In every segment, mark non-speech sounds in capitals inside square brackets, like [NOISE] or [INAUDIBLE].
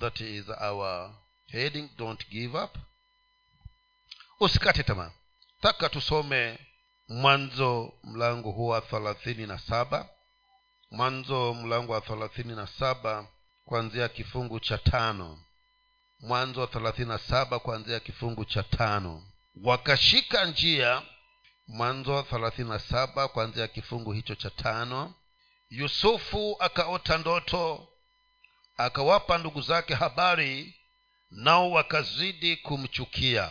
that is our heading don't give up. Usikate tamaa. Taka tusome mwanzo mlango huu wa thelathini na saba. Mwanzo mlango wa thelathini na saba kuanzia kifungu cha tano. Mwanzo wa thelathini na saba kuanzia kifungu cha tano. Wakashika njia mwanzo wa thelathini na saba kuanzia kifungu hicho cha tano. Yusufu akaota ndoto akawapa ndugu zake habari nao wakazidi kumchukia.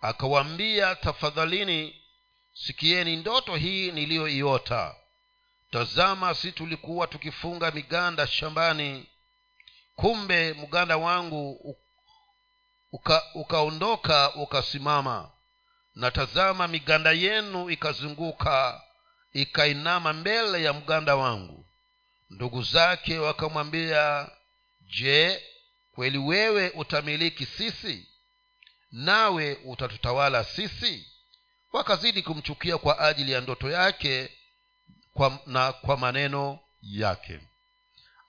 Akawaambia tafadhalini sikieni ndoto hii niliyoiota. Tazama si tulikuwa tukifunga miganda shambani. Kumbe mganda wangu uka, ukaondoka ukasimama. Na tazama miganda yenu ikazunguka ikainama mbele ya mganda wangu ndugu zake wakamwambia je kweli wewe utamiliki sisi? Nawe utatutawala sisi? Wakazidi kumchukia kwa ajili ya ndoto yake kwa, na kwa maneno yake.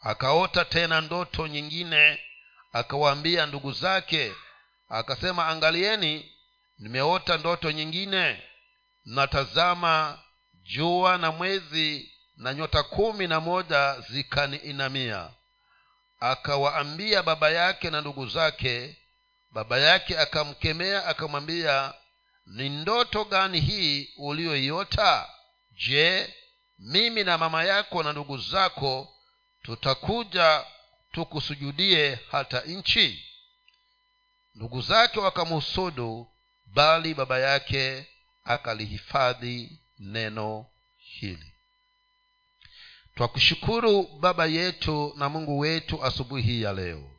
Akaota tena ndoto nyingine akawaambia ndugu zake akasema angalieni nimeota ndoto nyingine. Natazama jua na mwezi na nyota kumi na moja zikaniinamia. Akawaambia baba yake na ndugu zake. Baba yake akamkemea akamwambia ni ndoto gani hii uliyoiota? Je mimi na mama yako na ndugu zako tutakuja tukusujudie hata nchi? Ndugu zake wakamhusudu bali baba yake akalihifadhi neno hili twakushukuru baba yetu na mungu wetu asubuhi ya leo.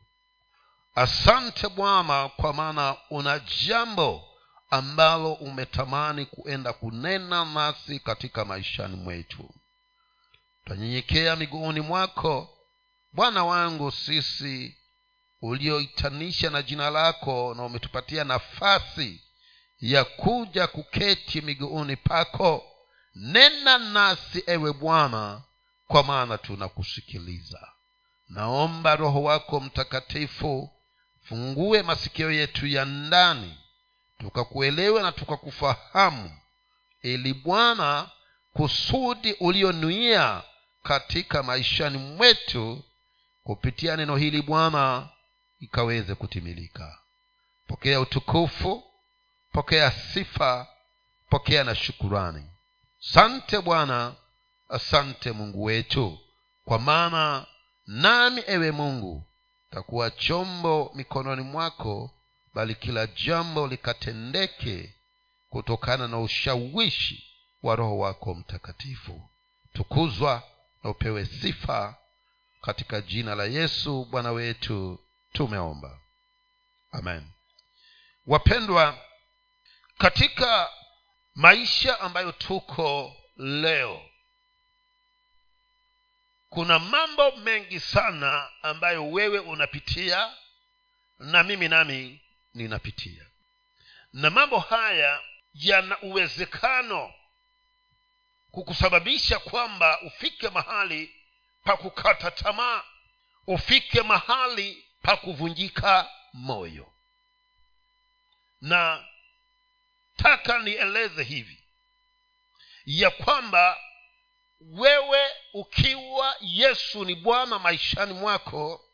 Asante bwana kwa maana una jambo ambalo umetamani kuenda kunena nasi katika maishani mwetu. Twanyenyekea miguuni mwako bwana wangu sisi ulioitanisha na jina lako na umetupatia nafasi ya kuja kuketi miguuni pako. Nena nasi ewe bwana kwa maana tunakusikiliza. Naomba roho wako mtakatifu fungue masikio yetu ya ndani tukakuelewe na tukakufahamu ili bwana kusudi ulionuia katika maishani mwetu kupitia neno hili bwana ikaweze kutimilika. Pokea utukufu pokea sifa pokea na shukurani. Sante bwana asante mungu wetu kwa maana nami ewe mungu takuwa chombo mikononi mwako bali kila jambo likatendeke kutokana na ushawishi wa roho wako mtakatifu. Tukuzwa na upewe sifa katika jina la yesu bwana wetu tumeomba. Amen. Wapendwa katika maisha ambayo tuko leo kuna mambo mengi sana ambayo wewe unapitia na mimi nami ninapitia. Na mambo haya yana uwezekano kukusababisha kwamba ufike mahali pa kukata tamaa ufike mahali pa kuvunjika moyo. Na taka nieleze hivi ya kwamba wewe ukiwa yesu ni bwana maishani mwako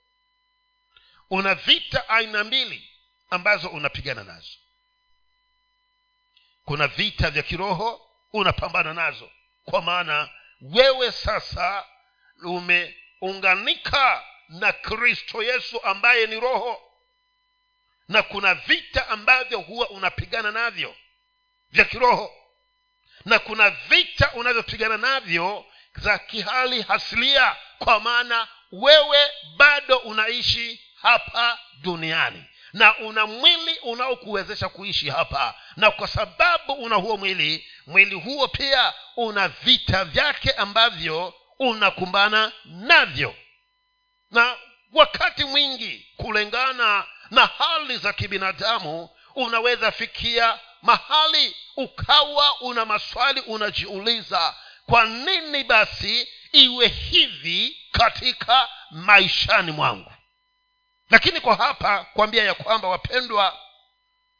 una vita aina mbili ambazo unapigana nazo. Kuna vita vya kiroho unapambana nazo kwa maana wewe sasa umeunganika na kristo yesu ambaye ni roho. Na kuna vita ambavyo huwa unapigana navyo vya kiroho na kuna vita unavyopigana navyo za kihali hasilia kwa maana wewe bado unaishi hapa duniani. Na una mwili unaokuwezesha kuishi hapa. Na kwa sababu una huo mwili mwili huo pia una vita vyake ambavyo unakumbana navyo. Na wakati mwingi kulingana na hali za kibinadamu unaweza fikia mahali ukawa una maswali unajiuliza kwa nini basi iwe hivi katika maishani mwangu? Lakini kwa hapa kuambia ya kwamba wapendwa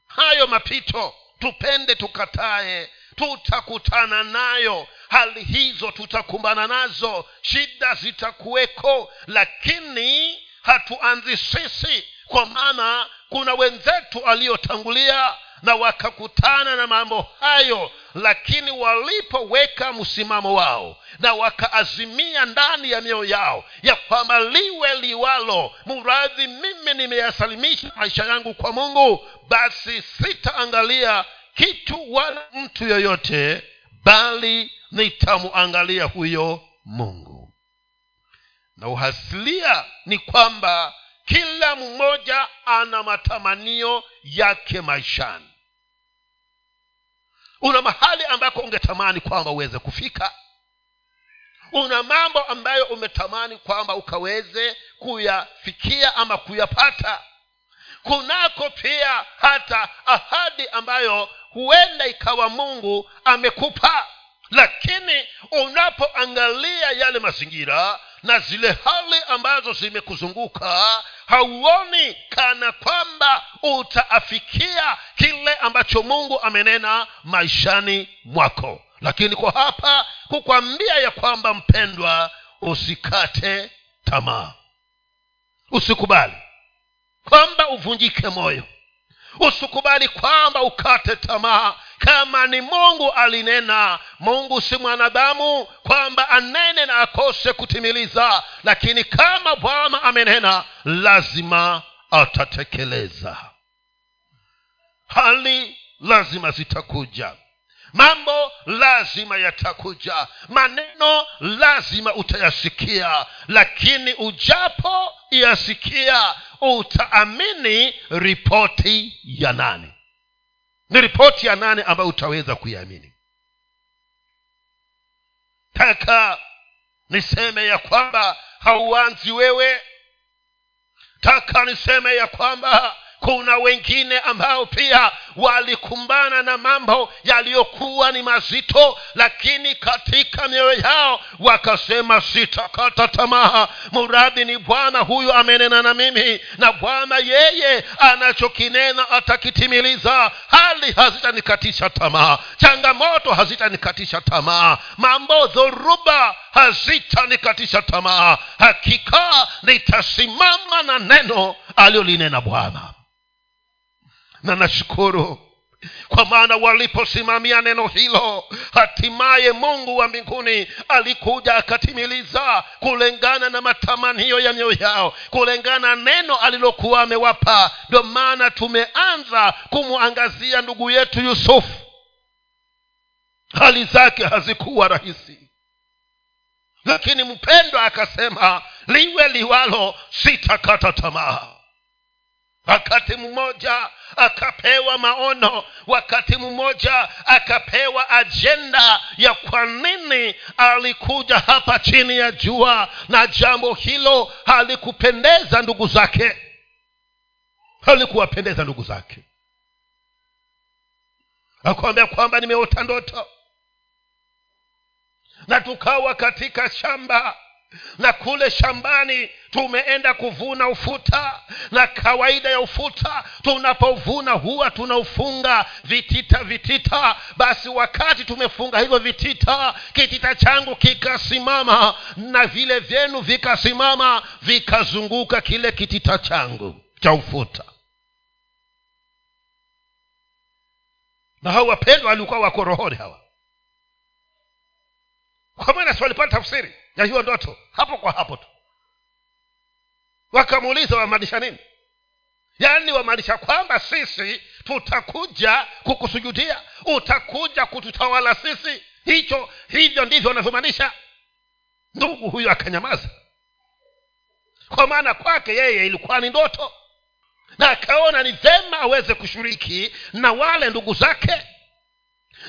hayo mapito tupende tukatae tutakutana nayo. Hali hizo tutakumbana nazo shida zitakuweko lakini hatuanzi sisi kwa maana kuna wenzetu aliotangulia na wakakutana na mambo hayo lakini walipoweka msimamo wao na wakaazimia ndani ya mioyo yao ya kwamba liwe liwalo muradhi mimi nimeyasalimisha maisha yangu kwa mungu basi sitaangalia kitu wala mtu yoyote bali nitamuangalia huyo mungu. Na uhasilia ni kwamba kila mmoja ana matamanio yake maishani una mahali ambako ungetamani kwamba uweze kufika. Una mambo ambayo umetamani kwamba ukaweze kuyafikia ama kuyapata. Kunako pia hata ahadi ambayo huenda ikawa mungu amekupa. Lakini unapoangalia yale mazingira na zile hali ambazo zimekuzunguka hauoni kana kwamba utaafikia kile ambacho mungu amenena maishani mwako. Lakini kwa hapa kukwambia ya kwamba mpendwa usikate tamaa. Usikubali kwamba uvunjike moyo. Usikubali kwamba ukate tamaa kama ni mungu alinena mungu si mwanadamu kwamba anene na akose kutimiliza. Lakini kama bwana amenena lazima atatekeleza. Hali lazima zitakuja. Mambo lazima yatakuja. Maneno lazima utayasikia. Lakini ujapo yasikia utaamini ripoti ya nani ni ripoti ya nane ambayo utaweza kuiamini? Taka niseme ya kwamba hauanzi wewe. Taka niseme ya kwamba kuna wengine ambao pia walikumbana na mambo yaliyokuwa ni mazito lakini katika mioyo yao wakasema sitakata tamaa. Muradhi ni bwana huyu amenena na mimi na bwana yeye anachokinena atakitimiliza. Hali hazitanikatisha tamaa changamoto hazitanikatisha tamaa mambo dhoruba hazitanikatisha tamaa. Hakika nitasimama na neno aliyolinena bwana na nashukuru kwa maana waliposimamia neno hilo hatimaye mungu wa mbinguni alikuja akatimiliza kulingana na matamanio ya mioyo yao kulingana neno alilokuwa amewapa. Ndio maana tumeanza kumwangazia ndugu yetu yusufu hali zake hazikuwa rahisi. Lakini mpendwa akasema liwe liwalo sitakata tamaa. Wakati mmoja akapewa maono wakati mmoja akapewa ajenda ya kwa nini alikuja hapa chini ya jua na jambo hilo halikupendeza ndugu zake. Halikuwapendeza ndugu zake. Akwambia kwamba nimeota ndoto. Na tukawa katika shamba na kule shambani tumeenda kuvuna ufuta. Na kawaida ya ufuta tunapovuna huwa tunaufunga vitita vitita. Basi wakati tumefunga hivyo vitita kitita changu kikasimama na vile vyenu vikasimama vikazunguka kile kitita changu cha ufuta. Na hao wapendwa walikuwa wako rohoni hawa. Kwa maana si walipata tafsiri ya hiyo ndoto hapo kwa hapo tu. Wakamuuliza wamaanisha nini? Yaani wamaanisha kwamba sisi tutakuja kukusujudia utakuja kututawala sisi. Hicho hivyo ndivyo wanavyomaanisha. Ndugu huyo akanyamaza. Kwa maana kwake yeye ilikuwa ni ndoto na akaona ni vema aweze kushiriki na wale ndugu zake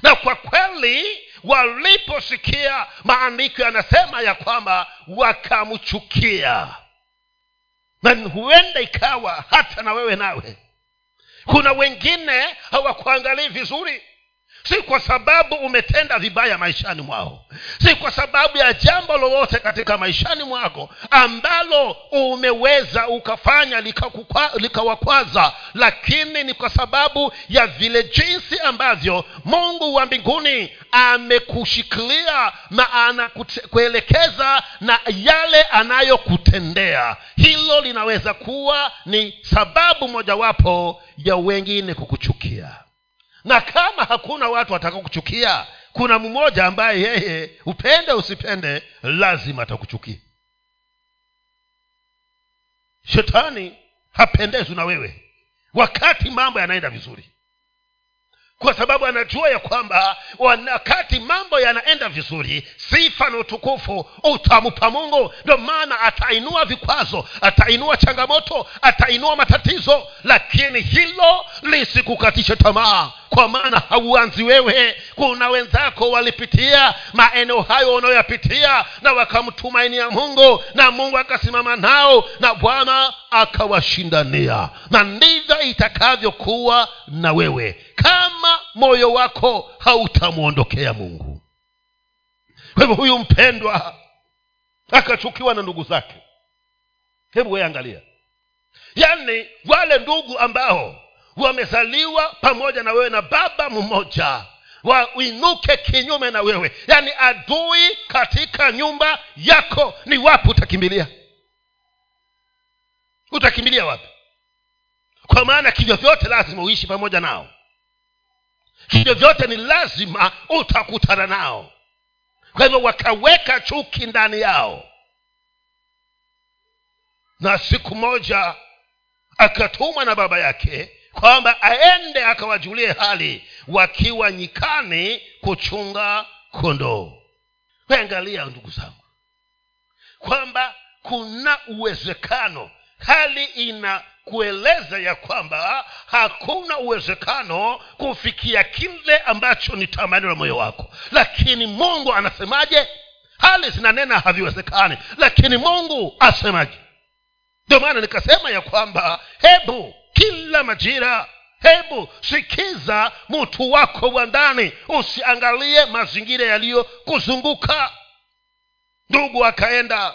na kwa kweli waliposikia maandiko yanasema ya kwamba wakamchukia. Na huenda ikawa hata na wewe nawe. Kuna wengine hawakuangalii vizuri si kwa sababu umetenda vibaya maishani mwao. Si kwa sababu ya jambo lolote katika maishani mwako ambalo umeweza ukafanya likawakwaza lika lakini ni kwa sababu ya vile jinsi ambavyo mungu wa mbinguni amekushikilia na anakuelekeza na yale anayokutendea. Hilo linaweza kuwa ni sababu mojawapo ya wengine kukuchukia na kama hakuna watu watakakuchukia kuna mmoja ambaye yeye upende usipende lazima atakuchukia. Shetani hapendezwi na wewe wakati mambo yanaenda vizuri. Kwa sababu anajua ya kwamba wakati mambo yanaenda vizuri sifa na utukufu utampa mungu. Ndio maana atainua vikwazo atainua changamoto atainua matatizo lakini hilo lisikukatishe tamaa kwa maana hauanzi wewe. Kuna wenzako walipitia maeneo hayo unayoyapitia na wakamtumainia mungu na mungu akasimama nao na bwana akawashindania. Na ndivyo itakavyokuwa na wewe. Kama moyo wako hautamwondokea mungu. Kwa hivyo huyu mpendwa akachukiwa na ndugu zake. Hebu weangalia yani wale ndugu ambao wamezaliwa pamoja na wewe na baba mmoja. Wainuke kinyume na wewe. Yaani adui katika nyumba yako ni wapi utakimbilia? Utakimbilia wapi? Kwa maana kivyovyote lazima uishi pamoja nao. Kivyovyote ni lazima utakutana nao. Kwa hivyo wakaweka chuki ndani yao. Na siku moja akatumwa na baba yake kwamba aende akawajulie hali wakiwa nyikani kuchunga kondoo. Angalia ndugu zangu kwamba kuna uwezekano hali ina kueleza ya kwamba hakuna uwezekano kufikia kile ambacho ni tamanio la moyo wako. Lakini mungu anasemaje? Hali zinanena haviwezekani lakini mungu asemaje ndio maana nikasema ya kwamba hebu kila majira hebu sikiza mtu wako wa ndani usiangalie mazingira yaliyokuzunguka. Ndugu akaenda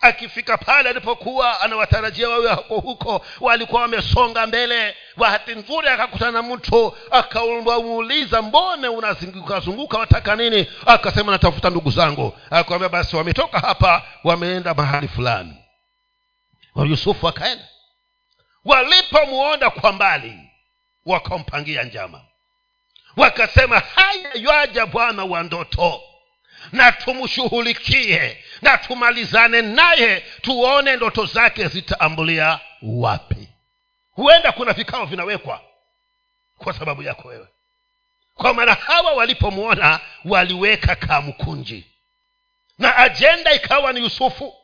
akifika pale alipokuwa anawatarajia wawe wako huko walikuwa wamesonga mbele. Bahati nzuri akakutana na mtu akamuuliza mbone unazungukazunguka wataka nini? Akasema natafuta ndugu zangu. Akawambia basi wametoka hapa wameenda mahali fulani yusufu akaenda. Walipomwona kwa mbali wakampangia njama. Wakasema haya yaja bwana wa ndoto. Na tumshughulikie na tumalizane naye tuone ndoto zake zitaambulia wapi. Huenda kuna vikao vinawekwa kwa sababu yako wewe. Kwa maana hawa walipomwona waliweka kamkunji. Na ajenda ikawa ni yusufu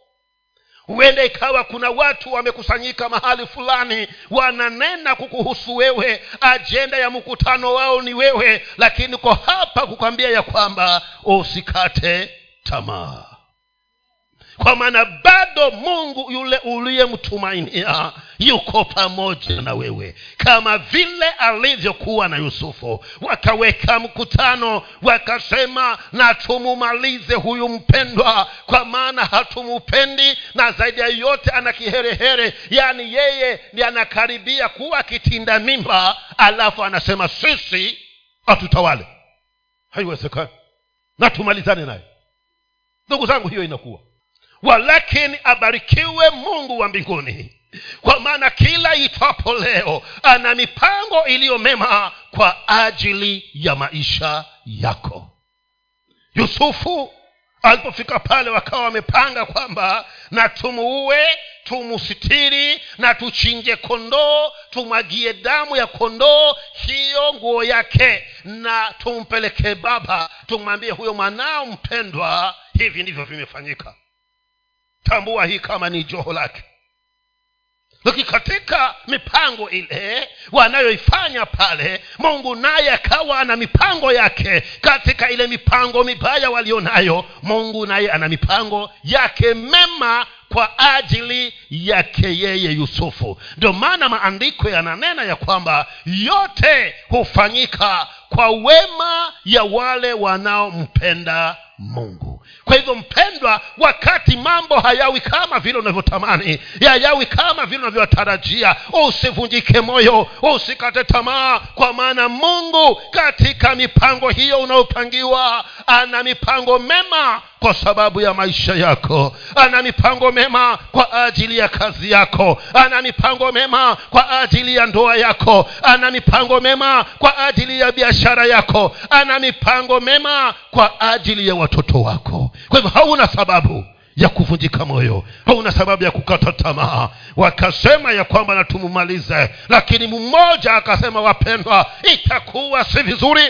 huenda ikawa kuna watu wamekusanyika mahali fulani wananena kukuhusu wewe ajenda ya mkutano wao ni wewe lakini kwa hapa kukwambia ya kwamba usikate tamaa kwa maana bado mungu yule uliyemtumainia yuko pamoja na wewe. Kama vile alivyokuwa na yusufu wakaweka mkutano wakasema na tumumalize huyu mpendwa kwa maana hatumupendi na zaidi ya yote ana kiherehere. Yaani yeye ni anakaribia kuwa kitinda mimba alafu anasema sisi hatutawale. Haiwezekani. Na tumalizane naye. Ndugu zangu hiyo inakuwa walakini abarikiwe mungu wa mbinguni. Kwa maana kila itwapo leo ana mipango iliyo mema kwa ajili ya maisha yako. Yusufu alipofika pale wakawa wamepanga kwamba na tumuue tumusitiri na tuchinje kondoo tumwagie damu ya kondoo hiyo nguo yake na tumpelekee baba tumwambie huyo mwanao mpendwa hivi ndivyo vimefanyika tambua hii kama ni joho lake. Lakini katika mipango ile wanayoifanya pale mungu naye akawa ana mipango yake. Katika ile mipango mibaya walionayo mungu naye ana mipango yake mema kwa ajili yake yeye yusufu. Ndio maana maandiko yananena ya kwamba yote hufanyika kwa wema ya wale wanaompenda mungu kwa hivyo mpendwa wakati mambo hayawi kama vile unavyotamani yayawi kama vile unavyotarajia usivunjike moyo usikate tamaa kwa maana mungu katika mipango hiyo unayopangiwa ana mipango mema kwa sababu ya maisha yako. Ana mipango mema kwa ajili ya kazi yako. Ana mipango mema kwa ajili ya ndoa yako. Ana mipango mema kwa ajili ya biashara yako. Ana mipango mema kwa ajili ya watoto wako. Kwa hivyo hauna sababu ya kuvunjika moyo. Hauna sababu ya kukata tamaa. Wakasema ya kwamba na tumumalize. Lakini mmoja akasema wapendwa itakuwa si vizuri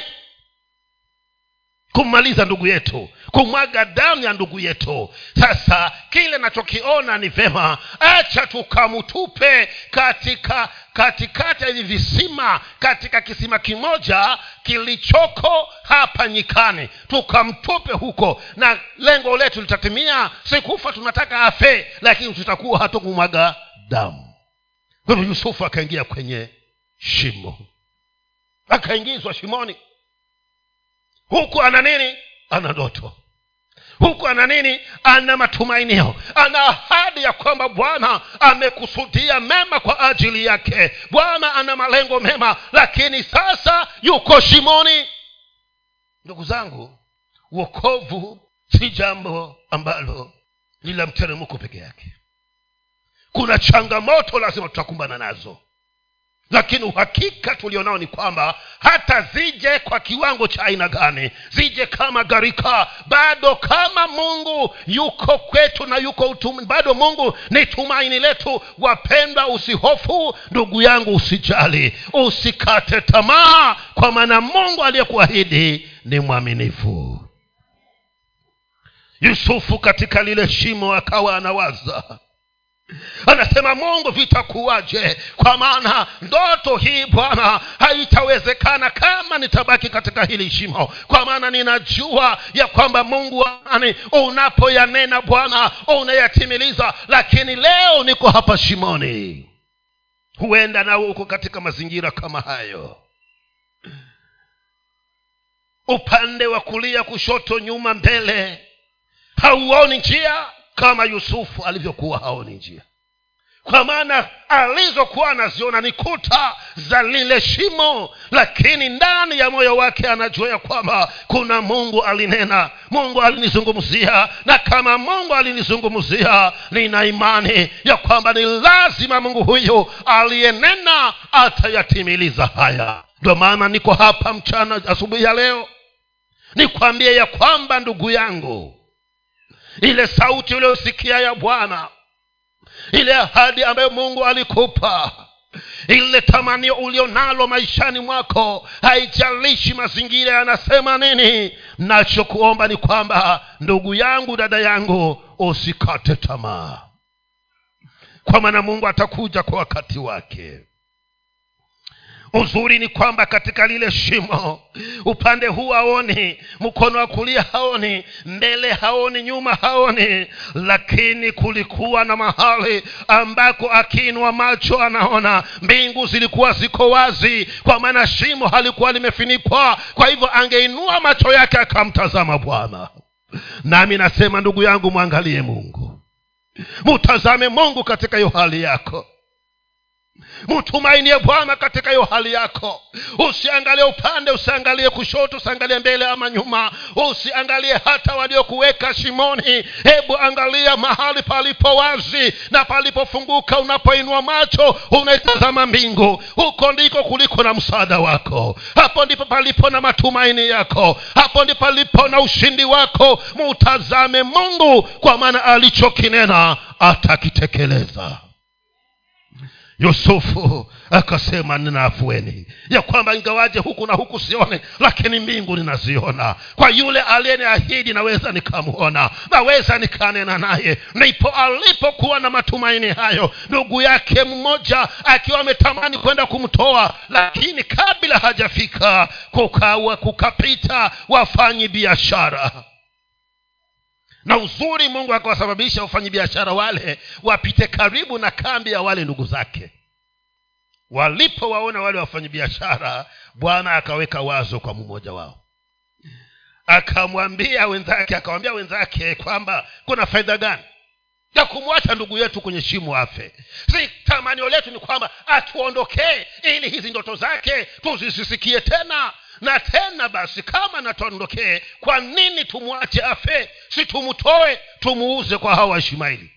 kummaliza ndugu yetu kumwaga damu ya ndugu yetu. Sasa kile nachokiona ni vema acha tukamtupe katika katikati ya hivi visima katika kisima kimoja kilichoko hapa nyikani. Tukamtupe huko na lengo letu litatimia sikufa tunataka afe lakini tutakuwa hatukumwaga damu. Kwa hivyo yusufu akaingia kwenye shimo. Akaingizwa shimoni huku ana nini? Ana ndoto. Huku ana nini? Ana matumainio. Ana ahadi ya kwamba bwana amekusudia mema kwa ajili yake. Bwana ana malengo mema lakini sasa yuko shimoni. Ndugu zangu uokovu si jambo ambalo ni la mteremko peke yake. Kuna changamoto lazima tutakumbana nazo lakini uhakika tulionao ni kwamba hata zije kwa kiwango cha aina gani zije kama gharika bado kama mungu yuko kwetu na yuko utumi, bado mungu ni tumaini letu. Wapendwa usihofu ndugu yangu usijali usikate tamaa kwa maana mungu aliyekuahidi ni mwaminifu. Yusufu katika lile shimo akawa anawaza anasema mungu vitakuwaje? Kwa maana ndoto hii bwana haitawezekana kama nitabaki katika hili shimo. Kwa maana ninajua ya kwamba mungu ani unapoyanena bwana unayatimiliza lakini leo niko hapa shimoni. Huenda nawe uko katika mazingira kama hayo. Upande wa kulia kushoto nyuma mbele hauoni njia kama yusufu alivyokuwa haoni njia. Kwa maana alizokuwa anaziona ni kuta za lile shimo lakini ndani ya moyo wake anajua ya kwamba kuna mungu alinena mungu alinizungumzia na kama mungu alinizungumzia nina imani ya kwamba ni lazima mungu huyu aliyenena atayatimiliza haya. Ndio maana niko hapa mchana asubuhi ya leo. Nikwambie ya kwamba ndugu yangu ile sauti uliyosikia ya bwana. Ile ahadi ambayo mungu alikupa. Ile tamanio ulionalo maishani mwako. Haijalishi mazingira yanasema nini. Nachokuomba ni kwamba ndugu yangu dada yangu usikate tamaa. Kwa maana mungu atakuja kwa wakati wake uzuri ni kwamba katika lile shimo upande huu haoni mkono wa kulia haoni mbele haoni nyuma haoni lakini kulikuwa na mahali ambako akiinwa macho anaona mbingu zilikuwa ziko wazi kwa maana shimo halikuwa limefinikwa. Kwa hivyo angeinua macho yake akamtazama bwana. Nami nasema ndugu yangu mwangalie mungu mutazame mungu katika hiyo hali yako mtumainie bwana katika hiyo hali yako. Usiangalie upande usiangalie kushoto usiangalie mbele ama nyuma. Usiangalie hata waliokuweka shimoni. Hebu angalia mahali palipo wazi na palipofunguka unapoinua macho unaitazama mbingu. Huko ndiko kuliko na msaada wako. Hapo ndipo palipo na matumaini yako. Hapo ndipo palipo na ushindi wako. Mutazame mungu kwa maana alichokinena atakitekeleza yusufu akasema nina afueni ya kwamba ingawaje huku na huku sione lakini mbingu ninaziona. Kwa yule aliyeniahidi naweza nikamwona naweza nikanena naye. Ndipo alipokuwa na matumaini hayo ndugu yake mmoja akiwa ametamani kwenda kumtoa lakini kabla hajafika kukawa kukapita wafanyi biashara na uzuri mungu akawasababisha wafanyabiashara wale wapite karibu na kambi ya wale ndugu zake. Walipowaona wale wafanyabiashara bwana akaweka wazo kwa mmoja wao. Akamwambia wenzake akawambia wenzake kwamba kuna faida gani ya kumwacha ndugu yetu kwenye shimo afe. Si tamanio letu ni kwamba atuondokee ili hizi ndoto zake tuzisisikie tena. Na tena basi kama natuondokee kwa nini tumwache afe? Si tumtoe tumuuze kwa hawa ishmaili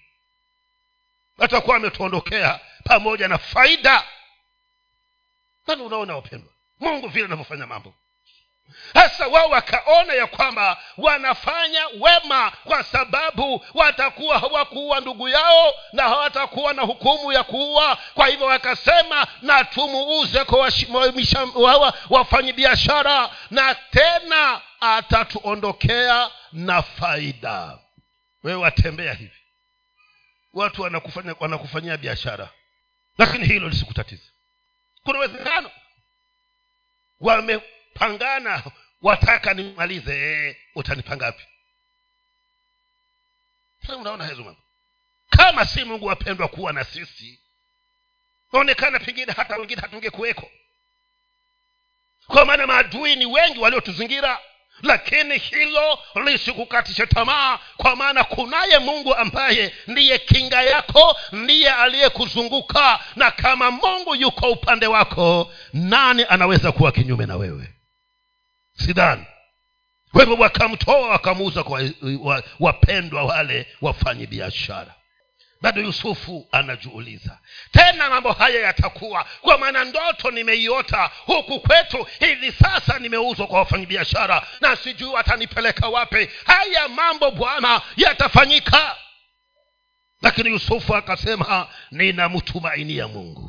atakuwa ametuondokea pamoja na faida. Nani unaona wapendwa? Mungu vile anavyofanya mambo hasa wao wakaona ya kwamba wanafanya wema kwa sababu watakuwa hawakuua ndugu yao na hawatakuwa na hukumu ya kuua. Kwa hivyo wakasema na tumuuze kwa wafanyabiashara na tena atatuondokea na faida. Wewe watembea hivi. Watu wanakufanya wanakufanyia biashara. Lakini hilo lisikutatiza kuna uwezekano. Wame pangana wataka nimalize. Utanipangapi unaona hizo mambo. Kama si mungu wapendwa kuwa na sisi naonekana pengine hata wengine hatungekuweko. Kwa maana maadui ni wengi waliotuzingira lakini hilo lisikukatishe tamaa kwa maana kunaye mungu ambaye ndiye kinga yako ndiye aliyekuzunguka na kama mungu yuko upande wako nani anaweza kuwa kinyume na wewe sidhani. Kwa hivyo wakamtoa wakamuuza kwa wapendwa wale wafanyi biashara. Bado yusufu anajiuliza tena mambo haya yatakuwa? Kwa maana ndoto nimeiota huku kwetu hivi sasa nimeuzwa kwa wafanyabiashara na sijui watanipeleka wapi. Haya mambo bwana yatafanyika. Lakini yusufu akasema ninamtumainia mungu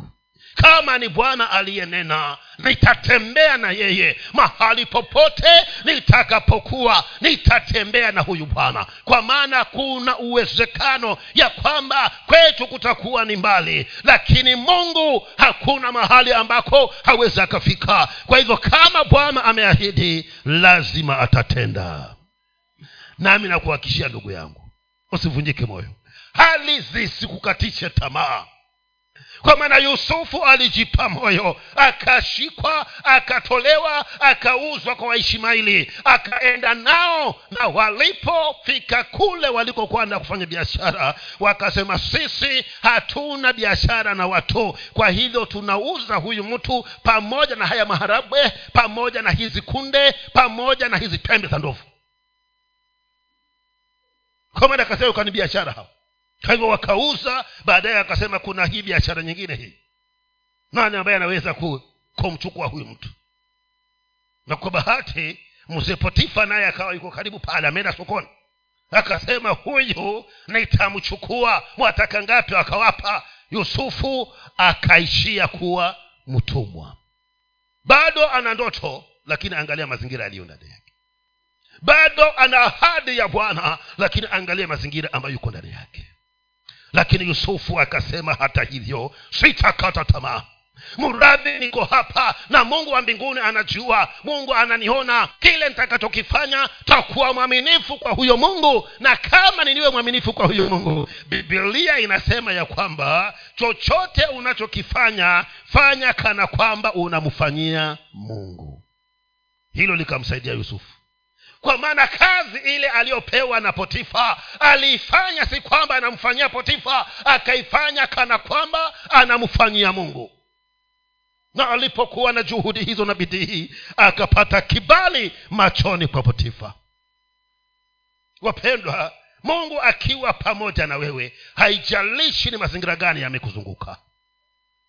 kama ni bwana aliyenena nitatembea na yeye. Mahali popote nitakapokuwa nitatembea na huyu bwana. Kwa maana kuna uwezekano ya kwamba kwetu kutakuwa ni mbali lakini mungu hakuna mahali ambako hawezi akafika. Kwa hivyo kama bwana ameahidi lazima atatenda. Nami nakuhakishia ndugu yangu usivunjike moyo. Hali zisikukatishe tamaa kwa maana yusufu alijipa moyo akashikwa akatolewa akauzwa kwa waishmaili akaenda nao na walipofika kule walikokuwa na kufanya biashara wakasema sisi hatuna biashara na watu kwa hivyo tunauza huyu mtu pamoja na haya maharabwe pamoja na hizi kunde pamoja na hizi pembe za ndovu. Kwa maana akasema ukani biashara hao kwa hivyo wakauza baadaye akasema kuna hii biashara nyingine hii. Nani ambaye anaweza kumchukua huyu mtu? Na kwa bahati mzee potifa naye akawa yuko karibu pale ameenda sokoni. Akasema huyu nitamchukua. Mwataka ngapi? Akawapa. Yusufu akaishia kuwa mtumwa. Bado ana ndoto lakini angalia mazingira yaliyo ndani yake. Bado ana ahadi ya bwana lakini angalia mazingira ambayo yuko ndani yake lakini yusufu akasema hata hivyo sitakata tamaa. Mradhi niko hapa na mungu wa mbinguni anajua. Mungu ananiona. Kile nitakachokifanya takuwa mwaminifu kwa huyo mungu. Na kama niliwe mwaminifu kwa huyo mungu bibilia inasema ya kwamba chochote unachokifanya fanya kana kwamba unamfanyia mungu. Hilo likamsaidia yusufu kwa maana kazi ile aliyopewa na potifa aliifanya si kwamba anamfanyia potifa akaifanya kana kwamba anamfanyia mungu. Na alipokuwa na juhudi hizo na bidii hii akapata kibali machoni kwa potifa. Wapendwa mungu akiwa pamoja na wewe haijalishi ni mazingira gani yamekuzunguka.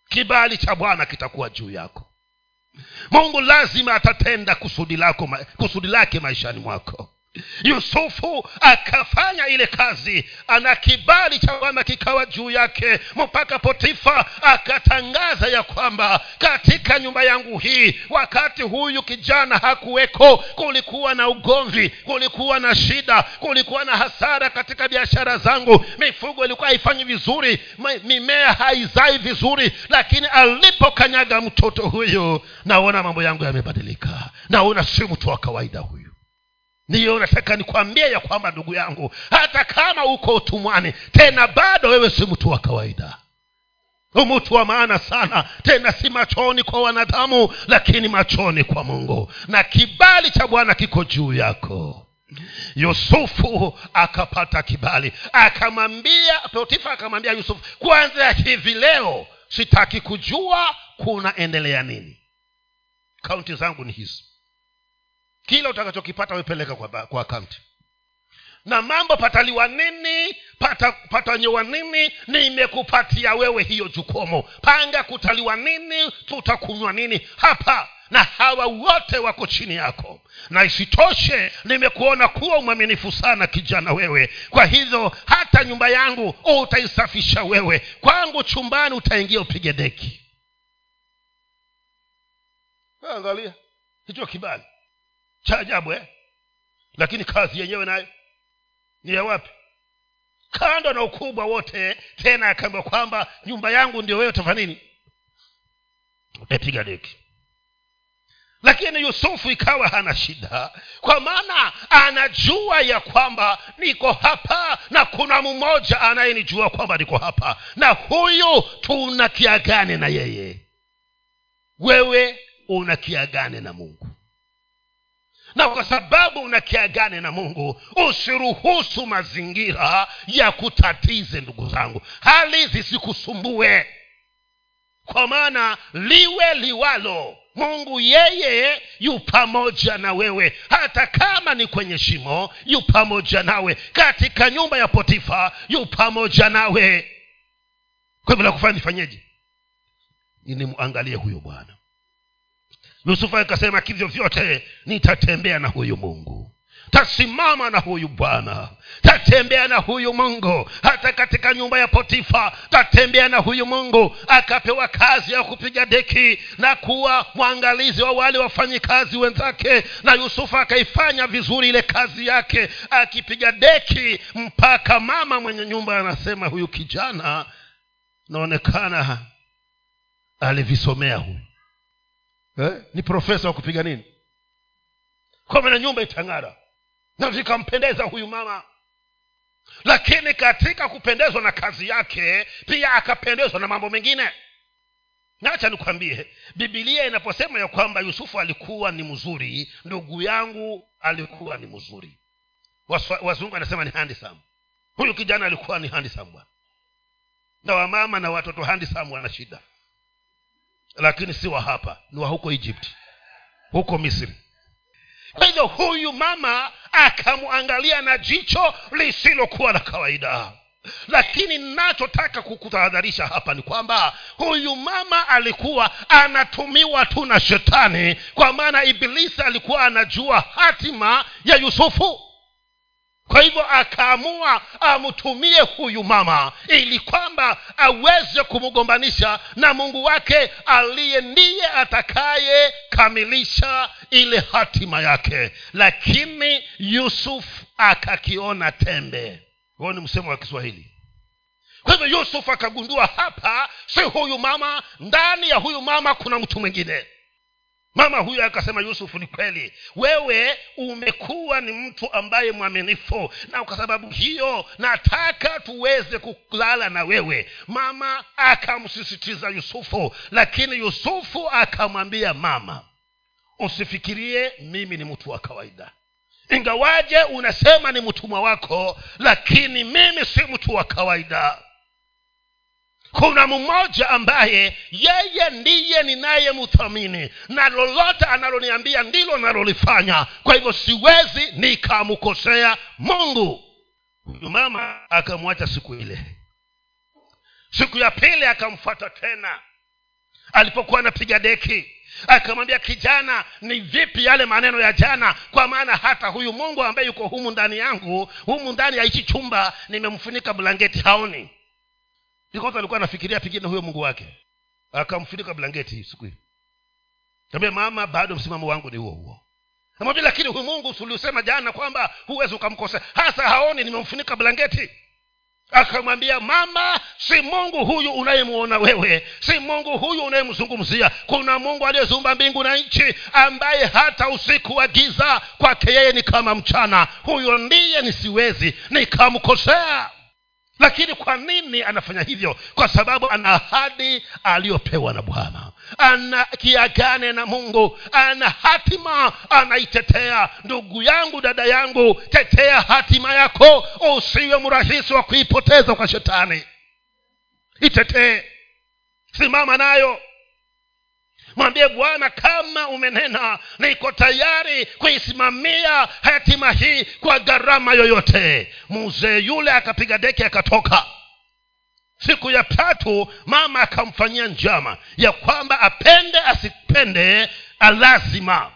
Kibali cha bwana kitakuwa juu yako mungu lazima atatenda kusudi lako kusudi lake maishani mwako yusufu akafanya ile kazi ana kibali cha kwamba kikawa juu yake mpaka potifa akatangaza ya kwamba katika nyumba yangu hii wakati huyu kijana hakuweko kulikuwa na ugomvi kulikuwa na shida kulikuwa na hasara katika biashara zangu. Mifugo ilikuwa haifanyi vizuri mimea haizai vizuri lakini alipokanyaga mtoto huyu naona mambo yangu yamebadilika. Naona si mtu wa kawaida huyu niyo nataka nikwambie ya kwamba ndugu yangu hata kama uko utumwani tena bado wewe si mtu wa kawaida. Mtu wa maana sana tena si machoni kwa wanadamu lakini machoni kwa mungu. Na kibali cha bwana kiko juu yako. Yusufu akapata kibali. Akamwambia potifa akamwambia yusufu kwanza hivi leo sitaki kujua kunaendelea nini. Kaunti zangu ni hizi kila utakachokipata wepeleka kwa, kwa akaunti na mambo pataliwa nini pata patanyewa nini nimekupatia wewe hiyo jukomo panga kutaliwa nini tutakunywa nini. Hapa na hawa wote wako chini yako. Na isitoshe nimekuona kuwa mwaminifu sana kijana wewe. Kwa hivyo hata nyumba yangu utaisafisha wewe. Kwangu chumbani utaingia upige deki. Angalia hicho kibali cha ajabu eh? lakini kazi yenyewe nayo ni ya wapi? Kando na ukubwa wote tena akaambiwa kwamba nyumba yangu ndio wewe utafanya nini? Utapiga deki. Lakini yusufu ikawa hana shida kwa maana anajua ya kwamba niko hapa na kuna mmoja anayenijua kwamba niko hapa. Na huyu tuna kiagane na yeye. Wewe una kiagane na mungu na kwa sababu unakiagane na mungu usiruhusu mazingira ya kutatize ndugu zangu. Hali zisikusumbue. Kwa maana liwe liwalo mungu yeye yu pamoja na wewe. Hata kama ni kwenye shimo yu pamoja nawe. Katika nyumba ya potifa yu pamoja nawe. Kwa hivyo la kufanya nifanyeje? Nimwangalie huyo bwana yusufu akasema kivyo vyote nitatembea na huyu mungu. Tasimama na huyu bwana. Tatembea na huyu mungu. Hata katika nyumba ya potifa tatembea na huyu mungu. Akapewa kazi ya kupiga deki na kuwa mwangalizi wa wale wafanyikazi wenzake na yusufu akaifanya vizuri ile kazi yake akipiga deki mpaka mama mwenye nyumba anasema huyu kijana naonekana alivisomea huyu eh? ni profesa wa kupiga nini? Kwa na nyumba itang'ara. Na vikampendeza huyu mama. Lakini katika kupendezwa na kazi yake pia akapendezwa na mambo mengine. Nacha nikwambie bibilia inaposema ya kwamba yusufu alikuwa ni mzuri ndugu yangu alikuwa ni mzuri. Wazungu anasema ni handisam huyu kijana alikuwa ni handisam bwana. Na wamama na watoto handisam wana shida lakini si wa hapa ni wa huko egypt huko misri. Kwa hivyo huyu mama akamwangalia na jicho lisilokuwa la kawaida. Lakini nachotaka kukutahadharisha hapa ni kwamba huyu mama alikuwa anatumiwa tu na shetani kwa maana ibilisi alikuwa anajua hatima ya yusufu kwa hivyo akaamua amtumie huyu mama ili kwamba aweze kumgombanisha na mungu wake aliye ndiye atakayekamilisha ile hatima yake. Lakini yusuf akakiona tembe. Huo ni msemo wa kiswahili. Kwa hivyo yusuf akagundua hapa si huyu mama ndani ya huyu mama kuna mtu mwingine mama huyo akasema yusufu ni kweli. Wewe umekuwa ni mtu ambaye mwaminifu. Na kwa sababu hiyo nataka tuweze kulala na wewe. Mama akamsisitiza yusufu lakini yusufu akamwambia mama usifikirie mimi ni mtu wa kawaida. Ingawaje unasema ni mtumwa wako lakini mimi si mtu wa kawaida kuna mmoja ambaye yeye ndiye ninayemthamini na lolote analoniambia ndilo nalolifanya. Kwa hivyo siwezi nikamkosea mungu. Huyu mama akamwacha siku ile. Siku ya pili akamfuata tena. Alipokuwa anapiga deki akamwambia kijana ni vipi yale maneno ya jana? Kwa maana hata huyu mungu ambaye yuko humu ndani yangu humu ndani ya hichi chumba nimemfunika blanketi haoni because alikuwa anafikiria pengine huyo mungu wake. Akamfunika blanketi siku hii tambia mama bado msimamo wangu ni huo huo. Amwambia lakini huyu mungu uliusema jana kwamba huwezi ukamkosa. Hasa haoni nimemfunika blanketi. Akamwambia mama si mungu huyu unayemuona wewe. Si mungu huyu unayemzungumzia. Kuna mungu aliyeziumba mbingu na nchi ambaye hata usiku wa giza kwake yeye ni kama mchana. Huyo ndiye nisiwezi nikamkosea lakini kwa nini anafanya hivyo? Kwa sababu ana ahadi aliyopewa na bwana. Ana kiagane na mungu. Ana hatima anaitetea. Ndugu yangu dada yangu tetea hatima yako. Usiwe mrahisi wa kuipoteza kwa shetani. Itetee. Simama nayo mwambie bwana kama umenena niko tayari kuisimamia hatima hii kwa gharama yoyote. Mzee yule akapiga deki akatoka. Siku ya tatu mama akamfanyia njama ya kwamba apende asipende alazima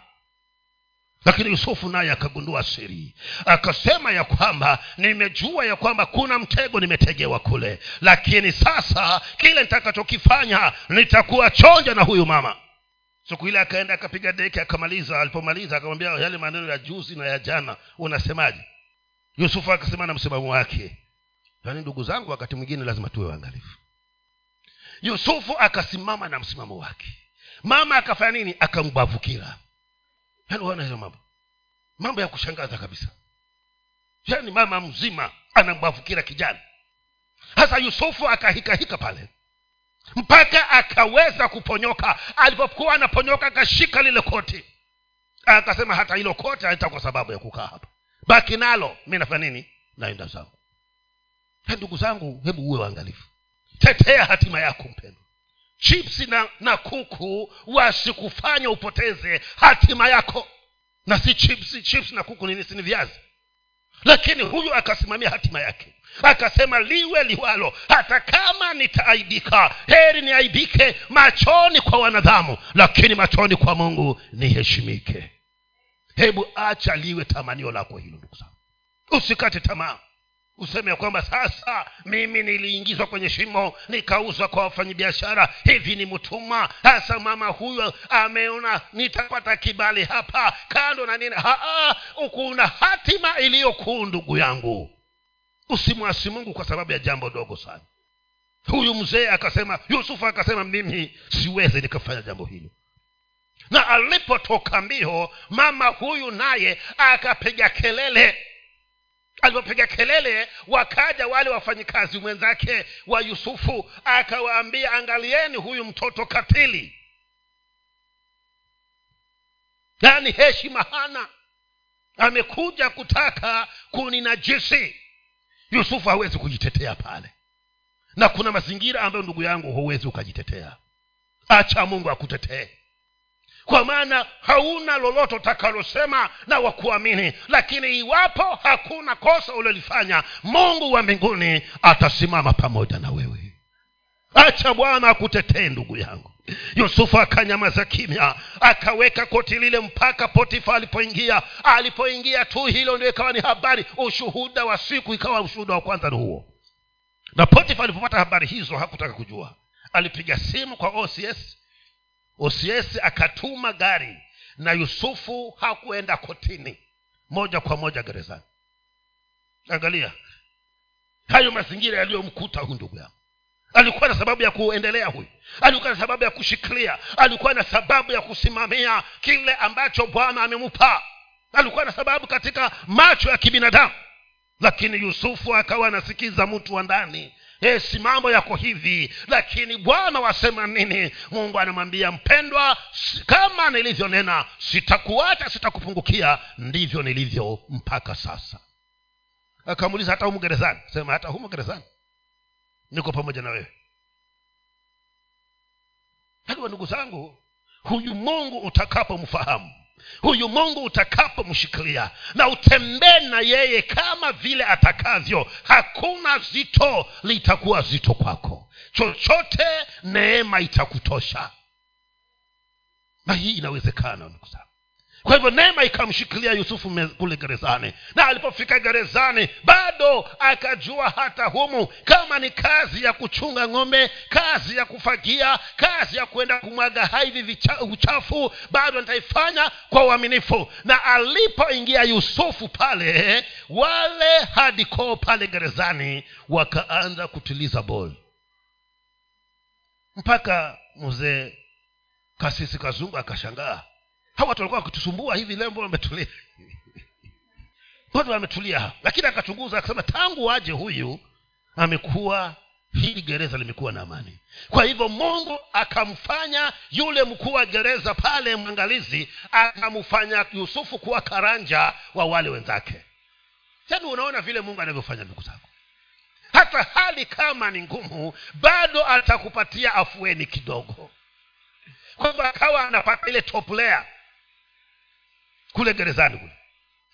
lakini yusufu naye akagundua siri. Akasema ya kwamba nimejua ya kwamba kuna mtego nimetegewa kule. Lakini sasa kile nitakachokifanya nitakuwa chonja na huyu mama siku ile akaenda akapiga deki akamaliza. Alipomaliza akamwambia yale maneno ya juzi na ya jana unasemaje? Yusufu akasema na msimamo wake. Yaani ndugu zangu wakati mwingine lazima tuwe waangalifu. Yusufu akasimama na msimamo wake. Mama akafanya nini? Akambavukira. Yaani hiyo mambo. Mambo ya kushangaza kabisa. Yaani mama mzima anambavukira kijana. Hasa yusufu akahikahika pale mpaka akaweza kuponyoka. Alipokuwa anaponyoka akashika lile koti. Akasema hata hilo koti haita kwa sababu ya kukaa hapa. Baki nalo. Mi nafanya nini? Naenda zangu. Ndugu zangu hebu uwe waangalifu. Tetea hatima yako mpendo chipsi na, na kuku wasikufanya upoteze hatima yako. Na si chipsi chips na kuku nini sini viazi lakini huyu akasimamia hatima yake. Akasema liwe liwalo hata kama nitaaibika. Heri niaibike machoni kwa wanadhamu lakini machoni kwa mungu niheshimike. Hebu acha liwe tamanio lako hilo ndugu zangu. Usikate tamaa useme kwamba sasa mimi niliingizwa kwenye shimo nikauzwa kwa wafanyabiashara. Hivi ni mtumwa. Sasa mama huyo ameona nitapata kibali hapa kando na nini? Kuna hatima iliyokuu ndugu yangu. Usimwasi mungu kwa sababu ya jambo dogo sana. Huyu mzee akasema yusufu akasema mimi siwezi nikafanya jambo hilo na alipotoka mbio mama huyu naye akapiga kelele alipopiga kelele wakaja wale wafanyikazi mwenzake wa yusufu akawaambia angalieni huyu mtoto katili. Yaani heshima hana. Amekuja kutaka kuninajisi. Yusufu hawezi kujitetea pale. Na kuna mazingira ambayo ndugu yangu huwezi ukajitetea. Acha mungu akutetee kwa maana hauna lolote utakalosema na wakuamini lakini iwapo hakuna kosa ulilofanya mungu wa mbinguni atasimama pamoja na wewe. Acha bwana akutetee ndugu yangu. Yusufu akanyamaza kimya akaweka koti lile mpaka potifa alipoingia. Alipoingia tu hilo ndio ikawa ni habari. Ushuhuda wa siku ikawa ushuhuda wa kwanza ni huo. Na potifa alipopata habari hizo hakutaka kujua. Alipiga simu kwa ocs ocs akatuma gari na yusufu hakuenda kotini. Moja kwa moja gerezani. Angalia. Hayo mazingira yaliyomkuta huyu ndugu yangu. Alikuwa na sababu ya kuendelea huyu. Alikuwa na sababu ya kushikilia. Alikuwa na sababu ya kusimamia kile ambacho bwana amempa. Alikuwa na sababu katika macho ya kibinadamu. Lakini yusufu akawa anasikiza mtu wa ndani si mambo yako hivi lakini bwana wasema nini? Mungu anamwambia mpendwa kama nilivyonena sitakuacha sitakupungukia ndivyo nilivyo mpaka sasa. Akamuuliza hata humu gerezani? Sema hata humu gerezani. Niko pamoja na wewe. Haliwa ndugu zangu huyu mungu utakapomfahamu huyu mungu utakapomshikilia na utembee na yeye kama vile atakavyo hakuna zito litakuwa zito kwako. Chochote neema itakutosha. Na hii inawezekana ndugu zangu kwa hivyo neema ikamshikilia yusufu kule gerezani. Na alipofika gerezani bado akajua hata humu kama ni kazi ya kuchunga ng'ombe kazi ya kufagia kazi ya kuenda kumwaga haivi uchafu bado nitaifanya kwa uaminifu. Na alipoingia yusufu pale wale hadikoo pale gerezani wakaanza kutiliza bol mpaka mzee kasisi kazungu akashangaa hawa watu walikuwa wakitusumbua hivi leo mbona wametulia? [LAUGHS] Watu wametulia lakini akachunguza akasema tangu aje huyu amekuwa hili gereza limekuwa na amani. Kwa hivyo mungu akamfanya yule mkuu wa gereza pale mwangalizi akamfanya yusufu kuwa karanja wa wale wenzake. Yaani unaona vile mungu anavyofanya ndugu zako. Hata hali kama ni ngumu bado atakupatia afueni kidogo. Kwamba akawa anapata ile top layer kule gerezani kule.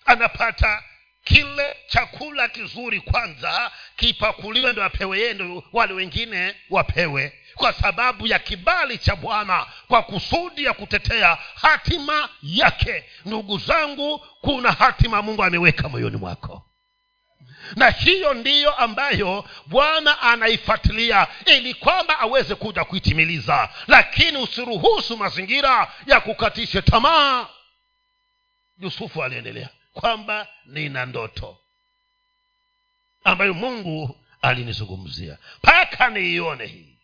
Anapata kile chakula kizuri kwanza kipakuliwe ndo apewe yeye ndo wale wengine wapewe. Kwa sababu ya kibali cha bwana kwa kusudi ya kutetea hatima yake. Ndugu zangu kuna hatima mungu ameweka moyoni mwako. Na hiyo ndiyo ambayo bwana anaifuatilia ili kwamba aweze kuja kuitimiliza. Lakini usiruhusu mazingira ya kukatishe tamaa yusufu aliendelea kwamba nina ndoto ambayo mungu alinizungumzia. Mpaka niione hii.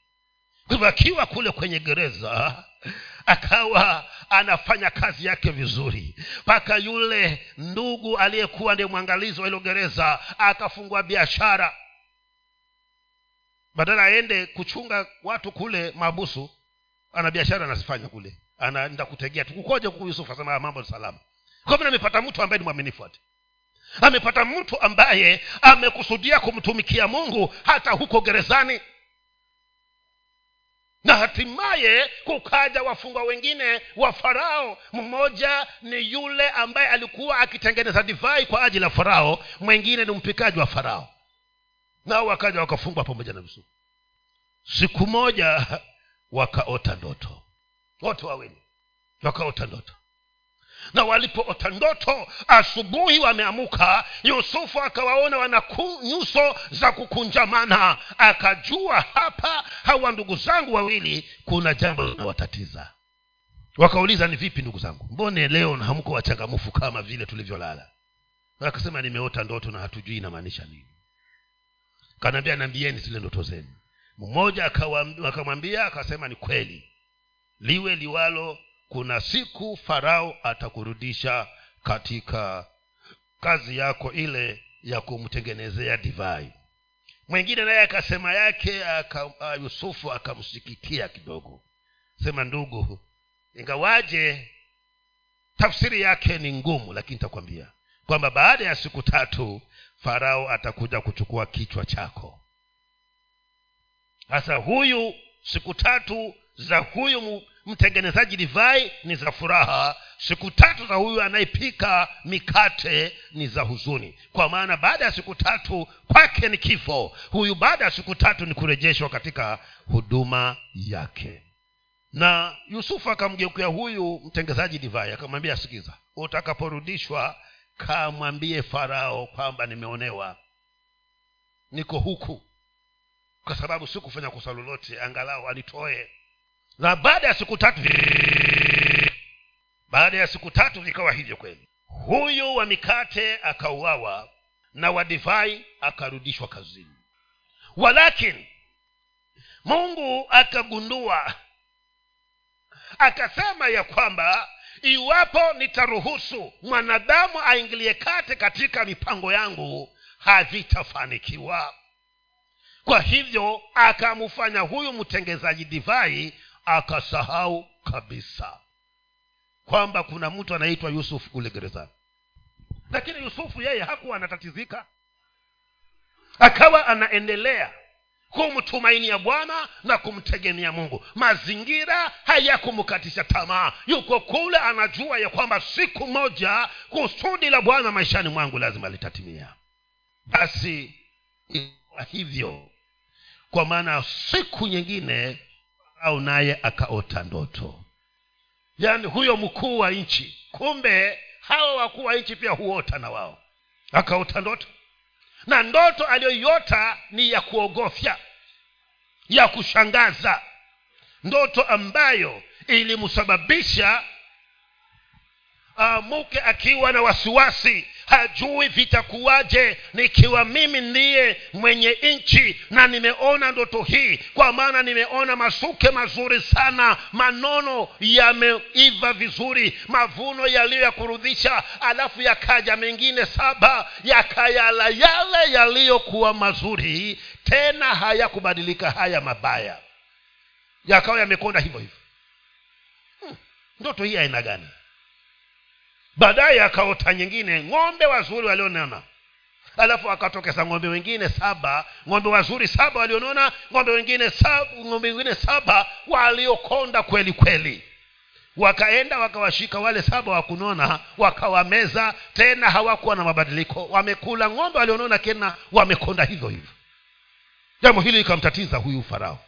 Hivyo akiwa kule kwenye gereza akawa anafanya kazi yake vizuri. Mpaka yule ndugu aliyekuwa ndiye mwangalizi wa hilo gereza akafungua biashara. Badala aende kuchunga watu kule mabusu ana biashara anazifanya kule. Anaenda kutegea tukukoja kuku yusufu? Asema mambo ni salama kwa amepata mtu ambaye ni mwaminifu ati. Amepata mtu ambaye amekusudia kumtumikia mungu hata huko gerezani. Na hatimaye kukaja wafungwa wengine wa farao. Mmoja ni yule ambaye alikuwa akitengeneza divai kwa ajili ya farao mwengine ni mpikaji wa farao. Nao wakaja wakafungwa pamoja na yusufu. Siku moja wakaota ndoto. Wote wawili wakaota ndoto na walipoota ndoto asubuhi wameamuka yusufu akawaona wana nyuso za kukunjamana. Akajua hapa hawa ndugu zangu wawili kuna jambo linawatatiza. Wakauliza ni vipi ndugu zangu? Mbone leo hamko wachangamufu kama vile tulivyolala? Akasema nimeota ndoto na hatujui inamaanisha nini. Kanaambia nambieni zile ndoto zenu. Mmoja akamwambia akasema ni kweli. Liwe liwalo kuna siku farao atakurudisha katika kazi yako ile ya kumtengenezea divai. Mwingine naye akasema yake aka, yusufu akamsikikia kidogo. Sema ndugu ingawaje tafsiri yake ni ngumu lakini nitakwambia kwamba baada ya siku tatu farao atakuja kuchukua kichwa chako. Sasa huyu siku tatu za huyu mtengenezaji divai ni za furaha. Siku tatu za huyu anayepika mikate ni za huzuni. Kwa maana baada ya siku tatu kwake ni kifo. Huyu baada ya siku tatu ni kurejeshwa katika huduma yake. Na yusufu akamgeukia huyu mtengenezaji divai akamwambia sikiza utakaporudishwa kamwambie farao kwamba nimeonewa. Niko huku kwa sababu sikufanya kosa lolote angalau alitoe na baada ya siku tatu baada ya siku tatu vikawa hivyo kweli. Huyu wa mikate akauawa na wa divai akarudishwa kazini. Walakini mungu akagundua akasema ya kwamba iwapo nitaruhusu mwanadamu aingilie kate katika mipango yangu havitafanikiwa kwa hivyo akamfanya huyu mtengezaji divai akasahau kabisa kwamba kuna mtu anaitwa yusufu kule gerezani. Lakini yusufu yeye hakuwa anatatizika. Akawa anaendelea kumtumainia bwana na kumtegemea mungu. Mazingira hayakumkatisha tamaa. Yuko kule anajua ya kwamba siku moja kusudi la bwana maishani mwangu lazima litatimia. Basi hivyo. Kwa maana siku nyingine au naye akaota ndoto. Yaani huyo mkuu wa nchi kumbe hawa wakuu wa nchi pia huota na wao. Akaota ndoto. Na ndoto aliyoiota ni ya kuogofya ya kushangaza. Ndoto ambayo ilimsababisha amuke akiwa na wasiwasi hajui vitakuwaje nikiwa mimi ndiye mwenye nchi na nimeona ndoto hii. Kwa maana nimeona masuke mazuri sana manono yameiva vizuri mavuno yaliyo ya kurudhisha alafu yakaja mengine saba yakayala yale yaliyokuwa mazuri tena hayakubadilika haya mabaya. Yakawa yamekonda hivyo hivyo. Hmm. ndoto hii aina gani baadaye akaota nyingine ng'ombe wazuri walionona. Alafu akatokeza ng'ombe wengine saba ng'ombe wazuri saba walionona ng'ombe wengine saba ng'ombe wengine saba waliokonda kweli kweli. Wakaenda wakawashika wale saba wa kunona wakawameza tena hawakuwa na mabadiliko. Wamekula ng'ombe walionona tena wamekonda hivyo hivyo. Jambo hili likamtatiza huyu farao.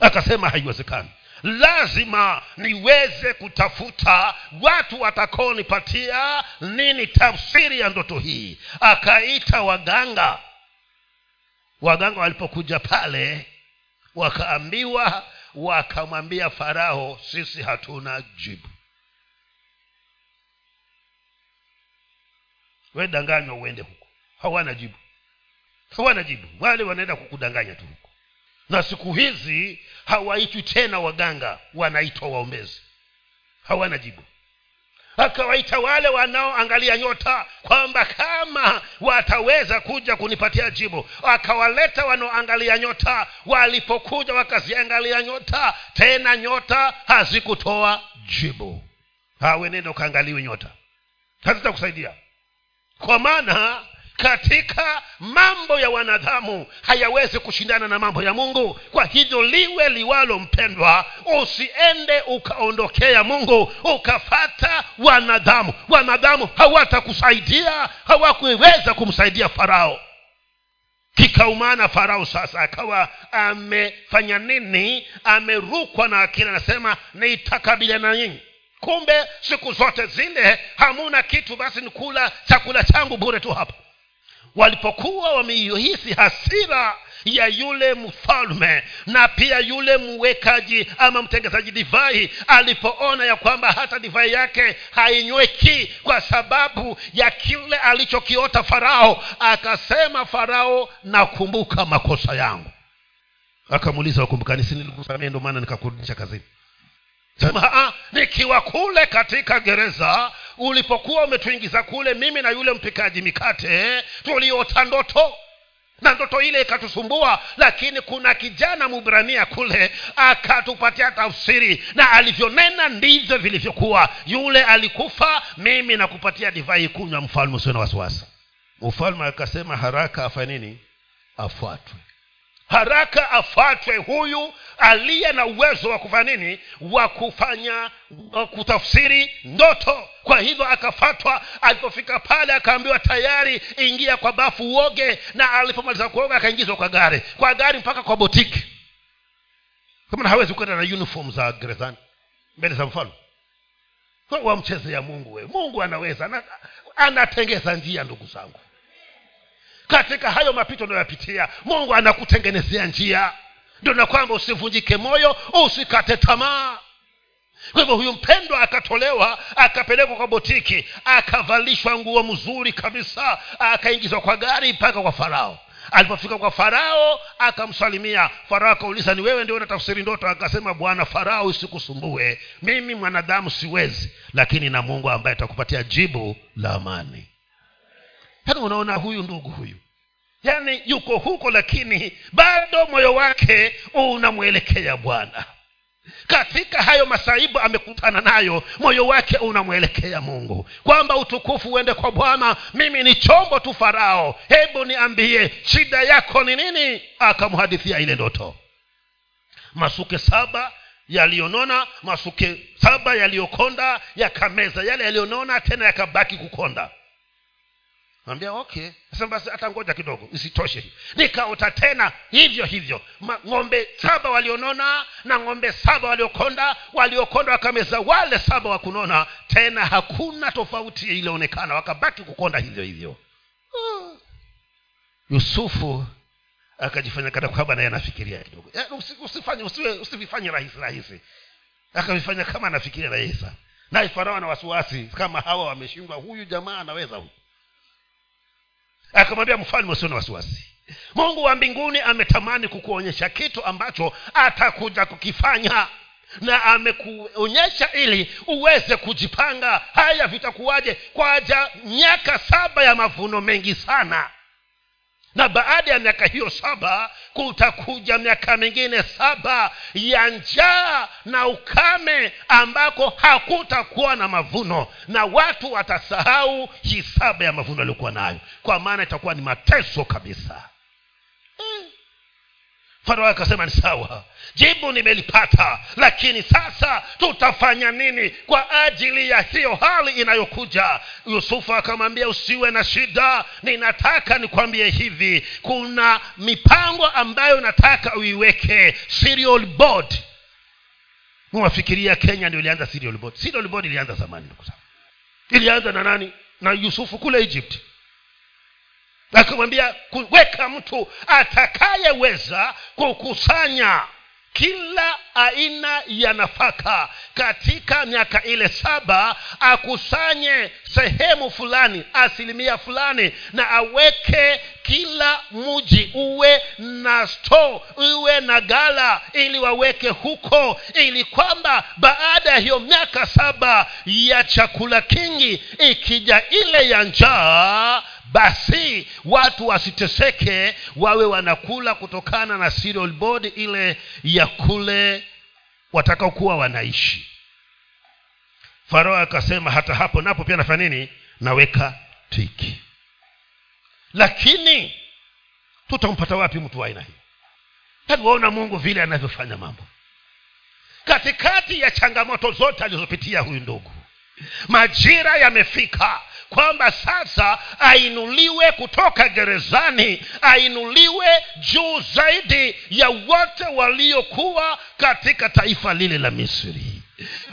Akasema haiwezekani lazima niweze kutafuta watu watakaonipatia nini tafsiri ya ndoto hii. Akaita waganga. Waganga walipokuja pale wakaambiwa wakamwambia farao sisi hatuna jibu. Wedanganywa uende huko. Hawana jibu. Hawana jibu. Wale wanaenda kukudanganya tu huko na siku hizi hawaitwi tena waganga wanaitwa waombezi. Hawana jibu. Akawaita wale wanaoangalia nyota kwamba kama wataweza kuja kunipatia jibu. Akawaleta wanaoangalia nyota walipokuja wakaziangalia nyota tena nyota hazikutoa jibu. Hawe nenda ukaangaliwe nyota. Hazitakusaidia. Kwa maana katika mambo ya wanadamu hayawezi kushindana na mambo ya mungu. Kwa hivyo liwe liwalo mpendwa usiende ukaondokea mungu ukafata wanadamu. Wanadamu hawatakusaidia hawakuweza kumsaidia farao. Kikaumana farao sasa akawa amefanya nini? Amerukwa na akili anasema nitakabiliana nyinyi. Kumbe siku zote zile hamuna kitu basi ni kula chakula changu bure tu hapa walipokuwa wameihisi hasira ya yule mfalme na pia yule mwekaji ama mtengezaji divai alipoona ya kwamba hata divai yake hainyweki kwa sababu ya kile alichokiota farao akasema farao nakumbuka makosa yangu. Akamuuliza wakumbukani si ndo maana nikakurudisha kazini sema nikiwa kule katika gereza ulipokuwa umetuingiza kule mimi na yule mpikaji mikate tuliota ndoto. Na ndoto ile ikatusumbua lakini kuna kijana mubrania kule akatupatia tafsiri na alivyonena ndivyo vilivyokuwa. Yule alikufa mimi nakupatia divai kunywa mfalme usio na wasiwasi. Mfalme akasema haraka afanye nini? Afuatwe. Haraka afuatwe huyu aliye na uwezo wa kufanya nini? Wa kufanya kutafsiri ndoto. Kwa hivyo akafatwa alipofika pale akaambiwa tayari ingia kwa bafu uoge. Na alipomaliza kuoga akaingizwa kwa gari. Kwa gari mpaka kwa botiki. Kama hawezi kwenda na uniform za gerezani. Mbele za mfalme. Wamchezea mungu we mungu anaweza anatengeza njia ndugu zangu. Katika hayo mapito unayoyapitia mungu anakutengenezea njia ndio na kwamba usivunjike moyo usikate tamaa. Kwa hivyo huyu mpendwa akatolewa akapelekwa kwa botiki akavalishwa nguo mzuri kabisa akaingizwa kwa gari mpaka kwa farao. Alipofika kwa farao akamsalimia. Farao akauliza ni wewe ndio unatafsiri ndoto? Akasema bwana farao isikusumbue. Mimi mwanadamu siwezi lakini na mungu ambaye atakupatia jibu la amani. Yani unaona huyu ndugu huyu yaani yuko huko lakini bado moyo wake unamwelekea bwana. Katika hayo masaibu amekutana nayo moyo wake unamwelekea mungu. Kwamba utukufu uende kwa bwana mimi ni chombo tu farao. Hebu niambie shida yako ni nini? Akamhadithia ile ndoto. Masuke saba yaliyonona masuke saba yaliyokonda yakameza yale yaliyonona tena yakabaki kukonda ambia okay. Sasa basi hata ngoja kidogo isitoshe. Nikaota tena hivyo hivyo. Ma, ng'ombe saba walionona na ng'ombe saba waliokonda waliokonda wakameza wale saba wa kunona tena hakuna tofauti ilionekana. Wakabaki kukonda hivyo hivyo. Hmm. yusufu akajifanya kana kwamba naye anafikiria kidogo. Usifanye usiwe usivifanye rahisi rahisi. Akavifanya kama anafikiria rahisi. Naye farao na wasiwasi kama hawa wameshindwa huyu jamaa anaweza huyu akamwambia mfalme usio na wasiwasi. Mungu wa mbinguni ametamani kukuonyesha kitu ambacho atakuja kukifanya na amekuonyesha ili uweze kujipanga. Haya vitakuwaje? Kwaja miaka saba ya mavuno mengi sana na baada ya miaka hiyo saba kutakuja miaka mingine saba ya njaa na ukame ambako hakutakuwa na mavuno. Na watu watasahau hisaba ya mavuno yaliyokuwa nayo. Kwa maana itakuwa ni mateso kabisa farao akasema ni sawa. Jibu nimelipata. Lakini sasa tutafanya nini kwa ajili ya hiyo hali inayokuja? Yusufu akamwambia usiwe na shida. Ninataka nikwambie hivi. Kuna mipango ambayo nataka uiweke. Serial board. Mwafikiria kenya ndio ilianza serial board. Board ilianza zamani ndugu ilianza na nani? Na yusufu kule egypt akamwambia kuweka mtu atakayeweza kukusanya kila aina ya nafaka katika miaka ile saba akusanye sehemu fulani asilimia fulani na aweke kila mji uwe na sto uwe na gala ili waweke huko ili kwamba baada ya hiyo miaka saba ya chakula kingi ikija ile ya njaa basi watu wasiteseke wawe wanakula kutokana na cereal board ile ya kule watakaokuwa wanaishi. Farao akasema hata hapo napo pia nafanya nini? Naweka tiki. Lakini tutampata wapi mtu wa aina hii? Hebu waona mungu vile anavyofanya mambo. Katikati ya changamoto zote alizopitia huyu ndugu majira yamefika kwamba sasa ainuliwe kutoka gerezani ainuliwe juu zaidi ya wote waliokuwa katika taifa lile la misri.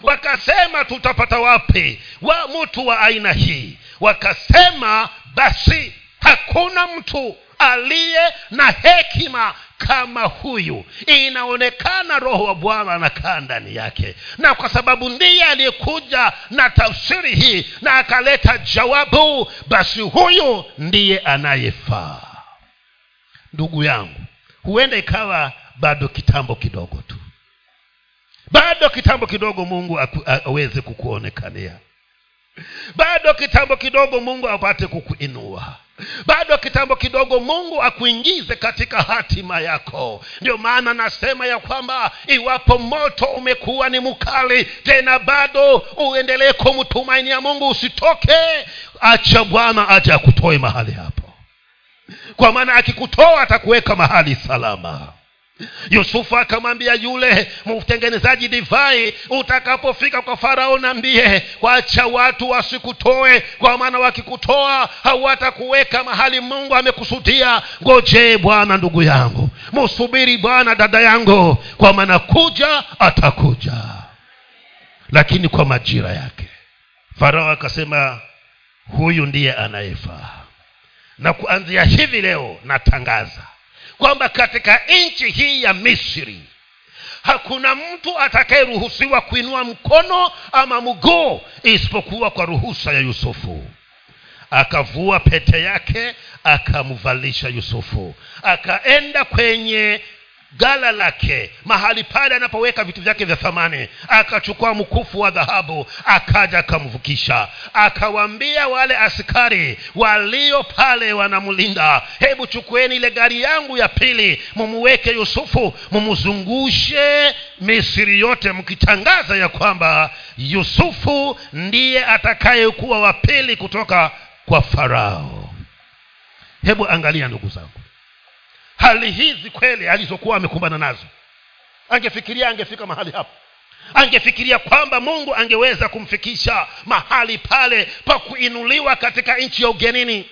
Wakasema tutapata wapi wa mtu wa aina hii? Wakasema basi hakuna mtu aliye na hekima kama huyu. Inaonekana roho wa bwana anakaa ndani yake. Na kwa sababu ndiye aliyekuja na tafsiri hii na akaleta jawabu basi huyu ndiye anayefaa. Ndugu yangu huenda ikawa bado kitambo kidogo tu. Bado kitambo kidogo mungu aweze kukuonekania. Bado kitambo kidogo mungu apate kukuinua bado kitambo kidogo mungu akuingize katika hatima yako. Ndio maana nasema ya kwamba iwapo moto umekuwa ni mkali tena bado uendelee kumtumainia mungu usitoke. Acha bwana aje akutoe mahali hapo. Kwa maana akikutoa atakuweka mahali salama yusufu akamwambia yule mtengenezaji divai utakapofika kwa farao nambie wacha watu wasikutoe kwa maana wakikutoa hawatakuweka mahali mungu amekusudia. Ngojee bwana ndugu yangu musubiri bwana dada yangu kwa maana kuja atakuja. Lakini kwa majira yake farao akasema huyu ndiye anayefaa. Na kuanzia hivi leo natangaza kwamba katika nchi hii ya misri hakuna mtu atakayeruhusiwa kuinua mkono ama mguu isipokuwa kwa ruhusa ya yusufu. Akavua pete yake akamvalisha yusufu. Akaenda kwenye gala lake mahali pale anapoweka vitu vyake vya thamani. Akachukua mkufu wa dhahabu akaja akamvukisha. Akawaambia wale askari walio pale wanamlinda hebu chukueni ile gari yangu ya pili mumuweke yusufu mumzungushe misiri yote mkitangaza ya kwamba yusufu ndiye atakayekuwa wa pili kutoka kwa farao. Hebu angalia ndugu zangu hali hizi kweli alizokuwa amekumbana nazo. Angefikiria angefika mahali hapo angefikiria kwamba mungu angeweza kumfikisha mahali pale pa kuinuliwa katika nchi ya ugenini.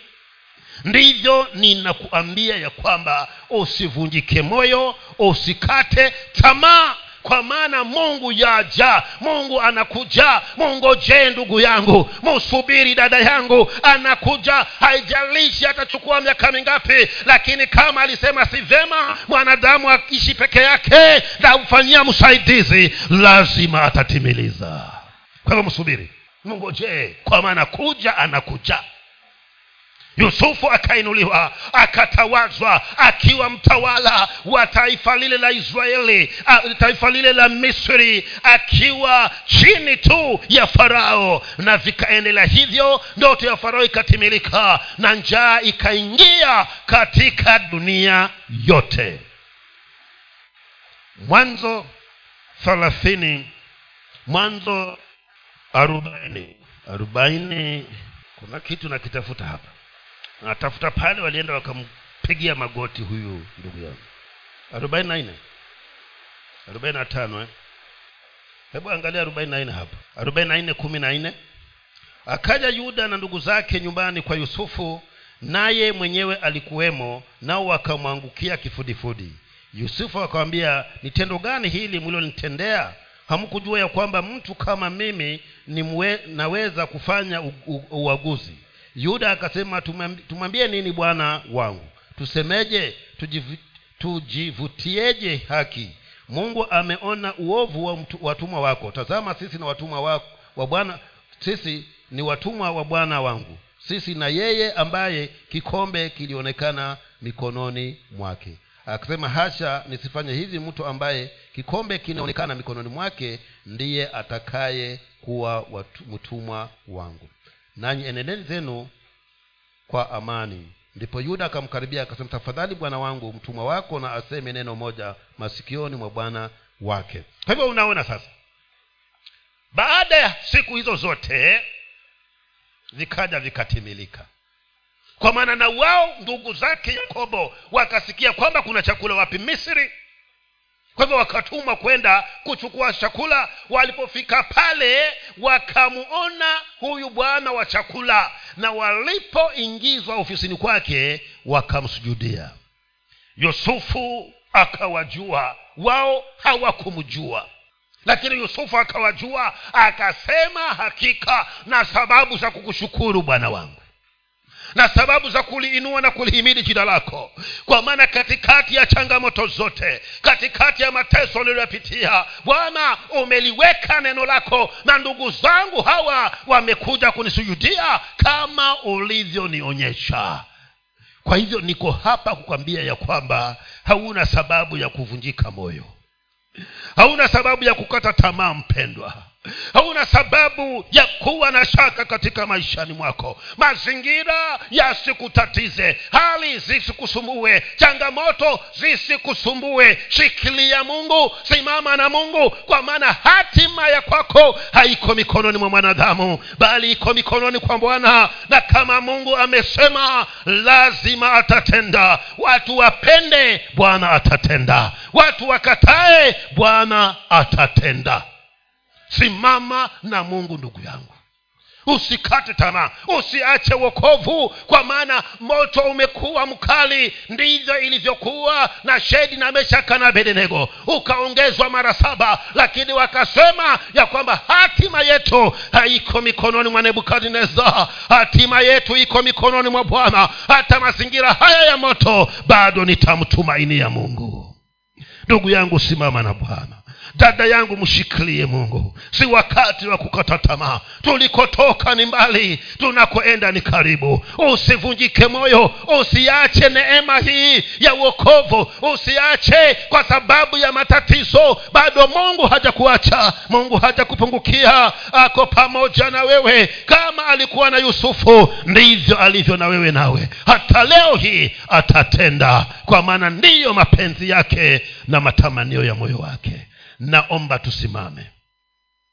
Ndivyo ninakuambia ya kwamba usivunjike moyo usikate tamaa kwa maana mungu yaja mungu anakuja. Mungojee ndugu yangu musubiri dada yangu anakuja. Haijalishi atachukua miaka mingapi lakini kama alisema si vyema mwanadamu akiishi peke yake na msaidizi lazima atatimiliza. Kwa hivyo msubiri mungojee kwa maana kuja anakuja yusufu akainuliwa akatawazwa akiwa mtawala wa taifa lile la israeli taifa lile la misri akiwa chini tu ya farao. Na vikaendelea hivyo ndoto ya farao ikatimilika na njaa ikaingia katika dunia yote. Mwanzo thelathini mwanzo arobaini. Arobaini. Kuna kitu nakitafuta hapa natafuta pale walienda wakampigia magoti huyu ndugu yangu. Arobaini na nne. Arobaini na tano eh? hebu angalia arobaini na nne hapa. Arobaini na nne kumi na nne. Akaja yuda na ndugu zake nyumbani kwa yusufu naye mwenyewe alikuwemo nao wakamwangukia kifudifudi. Yusufu akawambia ni tendo gani hili mlilonitendea hamkujua ya kwamba mtu kama mimi ni mwe, naweza kufanya uaguzi yuda akasema tumwambie nini bwana wangu? Tusemeje? Tujivutieje haki? Mungu ameona uovu wa watumwa wako. Tazama sisi na watumwa wako wa bwana sisi ni watumwa wa bwana wangu. Sisi na yeye ambaye kikombe kilionekana mikononi mwake. Akasema hasha nisifanye hivi. Mtu ambaye kikombe kinaonekana mikononi mwake ndiye atakaye kuwa mtumwa wangu nanyi enendeni zenu kwa amani. Ndipo yuda akamkaribia akasema tafadhali bwana wangu mtumwa wako na aseme neno moja masikioni mwa bwana wake. Kwa hivyo unaona sasa baada ya siku hizo zote vikaja vikatimilika. Kwa maana na wao ndugu zake yakobo wakasikia kwamba kuna chakula wapi? Misri kwa hivyo wakatumwa kwenda kuchukua chakula. Walipofika pale wakamuona huyu bwana wa chakula. Na walipoingizwa ofisini kwake wakamsujudia. Yusufu akawajua. Wao hawakumjua. Lakini yusufu akawajua akasema hakika na sababu za kukushukuru bwana wangu na sababu za kuliinua na kulihimidi jina lako. Kwa maana katikati ya changamoto zote katikati ya mateso niliyopitia bwana umeliweka neno lako na ndugu zangu hawa wamekuja kunisujudia kama ulivyonionyesha. Kwa hivyo niko hapa kukwambia ya kwamba hauna sababu ya kuvunjika moyo. Hauna sababu ya kukata tamaa mpendwa hauna sababu ya kuwa na shaka katika maishani mwako. Mazingira yasikutatize hali zisikusumbue changamoto zisikusumbue. Shikilia mungu simama na mungu kwa maana hatima ya kwako haiko mikononi mwa mwanadamu bali iko mikononi kwa bwana. Na kama mungu amesema lazima atatenda. Watu wapende bwana atatenda. Watu wakatae bwana atatenda simama na mungu ndugu yangu. Usikate tamaa. Usiache wokovu kwa maana moto umekuwa mkali. Ndivyo ilivyokuwa na shedi na meshaka na bedenego ukaongezwa mara saba lakini wakasema ya kwamba hatima yetu haiko mikononi mwa nebukadineza hatima yetu iko mikononi mwa bwana. Hata mazingira haya ya moto bado nitamtumainia mungu. Ndugu yangu simama na bwana dada yangu mshikilie mungu. Si wakati wa kukata tamaa. Tulikotoka ni mbali tunakoenda ni karibu. Usivunjike moyo usiache neema hii ya uokovu usiache kwa sababu ya matatizo. Bado mungu hajakuacha mungu hajakupungukia. Ako pamoja na wewe. Kama alikuwa na yusufu ndivyo alivyo na wewe nawe. Hata leo hii atatenda kwa maana ndiyo mapenzi yake na matamanio ya moyo wake naomba tusimame